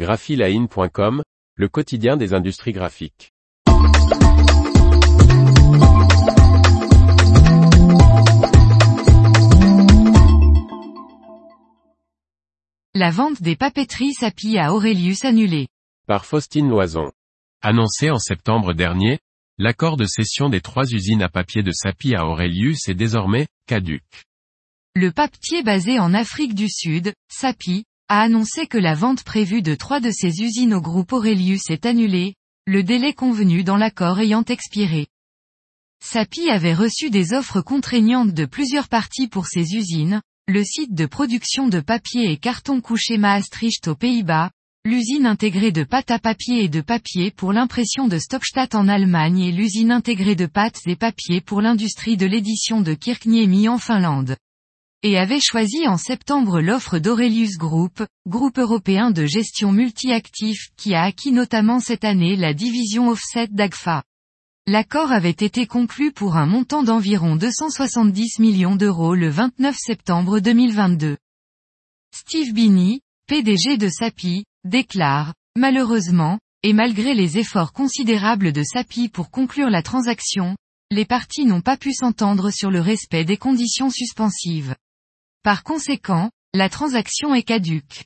graphiline.com, le quotidien des industries graphiques. La vente des papeteries Sapi à Aurelius annulée. Par Faustine Loison. Annoncé en septembre dernier, l'accord de cession des trois usines à papier de Sapi à Aurelius est désormais caduc. Le papetier basé en Afrique du Sud, Sapi, a annoncé que la vente prévue de trois de ses usines au groupe Aurelius est annulée, le délai convenu dans l'accord ayant expiré. Sapi avait reçu des offres contraignantes de plusieurs parties pour ses usines, le site de production de papier et carton couché Maastricht aux Pays-Bas, l'usine intégrée de pâte à papier et de papier pour l'impression de Stockstadt en Allemagne et l'usine intégrée de pâtes et papier pour l'industrie de l'édition de Kirkniemi en Finlande et avait choisi en septembre l'offre d'Aurelius Group, groupe européen de gestion multi-actifs qui a acquis notamment cette année la division offset d'AGFA. L'accord avait été conclu pour un montant d'environ 270 millions d'euros le 29 septembre 2022. Steve Binney, PDG de SAPI, déclare, malheureusement, et malgré les efforts considérables de SAPI pour conclure la transaction, les parties n'ont pas pu s'entendre sur le respect des conditions suspensives. Par conséquent, la transaction est caduque.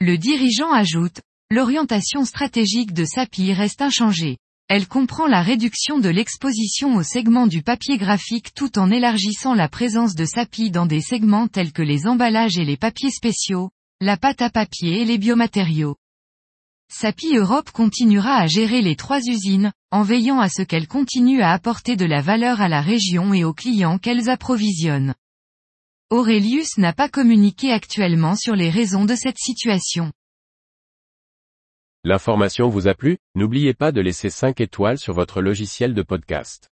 Le dirigeant ajoute, l'orientation stratégique de SAPI reste inchangée. Elle comprend la réduction de l'exposition au segment du papier graphique tout en élargissant la présence de SAPI dans des segments tels que les emballages et les papiers spéciaux, la pâte à papier et les biomatériaux. SAPI Europe continuera à gérer les trois usines, en veillant à ce qu'elles continuent à apporter de la valeur à la région et aux clients qu'elles approvisionnent. Aurelius n'a pas communiqué actuellement sur les raisons de cette situation. L'information vous a plu? N'oubliez pas de laisser 5 étoiles sur votre logiciel de podcast.